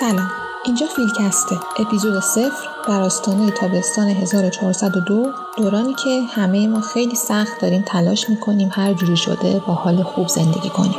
سلام. اینجا فیلکسته اپیزود صفر در آستانه تابستان 1402 دورانی که همه ما خیلی سخت داریم تلاش می‌کنیم هر جوری شده با حال خوب زندگی کنیم.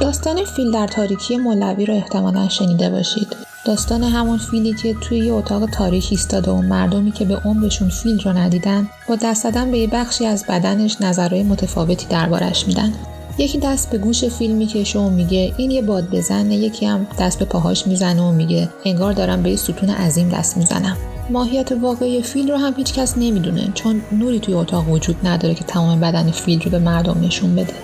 داستان فیل در تاریکی مولوی را احتمالا شنیده باشید. داستان همون فیلی که توی یه اتاق تاریک ایستاده و مردمی که به عمرشون فیل رو ندیدن با دست زدن به یه بخشی از بدنش نظرهای متفاوتی دربارش میدن. یکی دست به گوش فیل می‌کشه و میگه این یه باد بزنه یکی هم دست به پاهاش می‌زنه و میگه انگار دارم به یه ستون عظیم دست می‌زنم. ماهیت واقعی فیل رو هم هیچکس نمی‌دونه چون نوری توی اتاق وجود نداره که تمام بدن فیل رو به مردم نشون بده.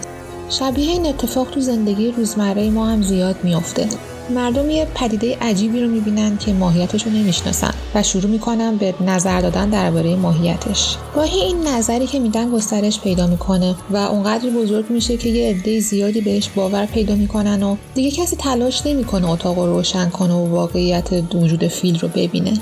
شبیه این اتفاق تو زندگی روزمره ما هم زیاد میافته. مردم یه پدیده عجیبی رو می‌بینن که ماهیتش رو نمی‌شناسن و شروع می‌کنن به نظر دادن درباره ماهیتش. گاهی این نظری که میدن گسترش پیدا می‌کنه و اونقدر بزرگ میشه که یه عده زیادی بهش باور پیدا می‌کنن و دیگه کسی تلاش نمی‌کنه اتاق رو روشن کنه و واقعیت وجود فیل رو ببینه.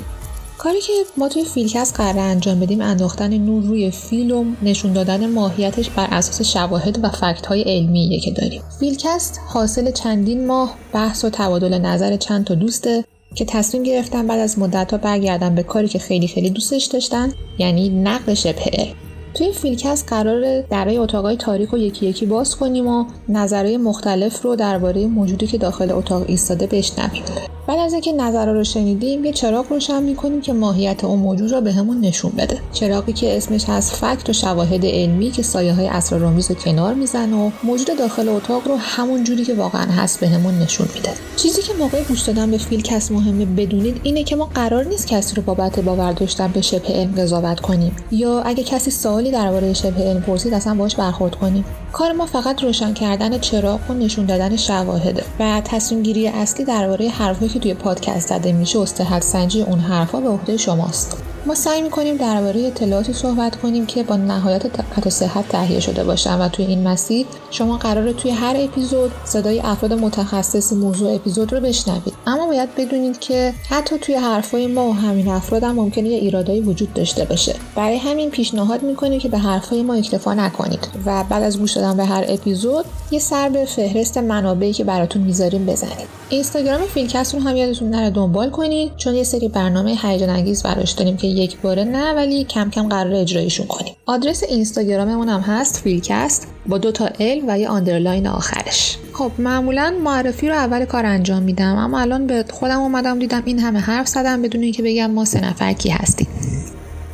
کاری که ما توی فیلکست قراره انجام بدیم انداختن نور روی فیل و نشون دادن ماهیتش بر اساس شواهد و fact های علمیه که داریم. فیلکست حاصل چندین ماه بحث و تبادل نظر چند تا دوسته که تصمیم گرفتن بعد از مدت ها برگردن به کاری که خیلی خیلی دوستش داشتن یعنی نقل شبه توی فیلکست قراره درای اتاقای تاریک رو یکی یکی باز کنیم و نظرهای مختلف رو درباره موجودی که داخل اتاق ایستاده بشنویم. بعد از اینکه نظرها رو شنیدیم یه چراغ روشن می‌کنیم که ماهیت اون موجود رو بهمون نشون بده. چراغی که اسمش از فکت و شواهد علمی که سایه های اسرارآمیز رو کنار می‌زنه و موجود داخل اتاق رو همون جوری که واقعا هست بهمون نشون میده. چیزی که موقع گوش دادن به فیلکست مهمه بدونید اینه که ما قرار نیست کسی رو بابت باور داشتن به شبه علم قضاوت کنیم. یا اگه کسی سوالی درباره شبه علم پرسید اصلا باش برخورد کنیم. کار ما فقط روشن کردن چراغ و نشون دادن شواهده. و تصمیم گیری اصلی درباره حرفهایی که توی پادکست زده میشه استحد سنجی اون حرفها به عهده شماست. ما سعی می‌کنیم درباره اطلاعاتی صحبت کنیم که با نهایت دقت و صحت تهیه شده باشن و توی این مسیر شما قراره توی هر اپیزود صدای افراد متخصص موضوع اپیزود رو بشنوید. اما باید بدونید که حتی توی حرفای ما و همین افراد هم ممکنه یه ایرادایی وجود داشته باشه. برای همین پیشنهاد می‌کنیم که به حرفای ما اکتفا نکنید و بعد از گوش دادن به هر اپیزود یه سر به فهرست منابعی که براتون می‌ذاریم بزنید. اینستاگرام فیلکست رو هم یادتون نره دنبال کنید چون یه سری برنامه هیجان انگیز براش داریم که یک باره نه ولی کم کم قراره اجراشون کنیم. آدرس اینستاگراممون هم هست فیلکست با دو تا ال و یه underline آخرش. خب معمولا معرفی رو اول کار انجام میدم اما الان به خودم اومدم دیدم این همه حرف زدم بدون اینکه بگم ما سه نفر کی هستیم.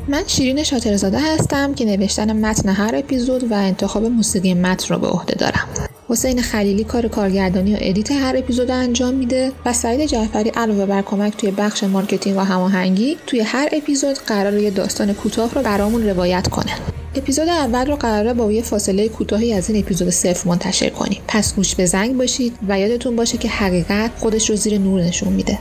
من شیرین شاطرزاده هستم که نوشتن متن هر اپیزود و انتخاب موسیقی متن رو به عهده دارم. حسین خلیلی کار کارگردانی و edit هر اپیزود انجام میده و سعید جعفری علاوه بر کمک توی بخش marketing و هماهنگی توی هر اپیزود قراره یه داستان کوتاه رو برامون روایت کنه. اپیزود اول رو قراره با یه فاصله کوتاهی از این اپیزود صفر منتشر کنیم. پس گوش به زنگ باشید و یادتون باشه که حقیقت خودش رو زیر نور نشون میده.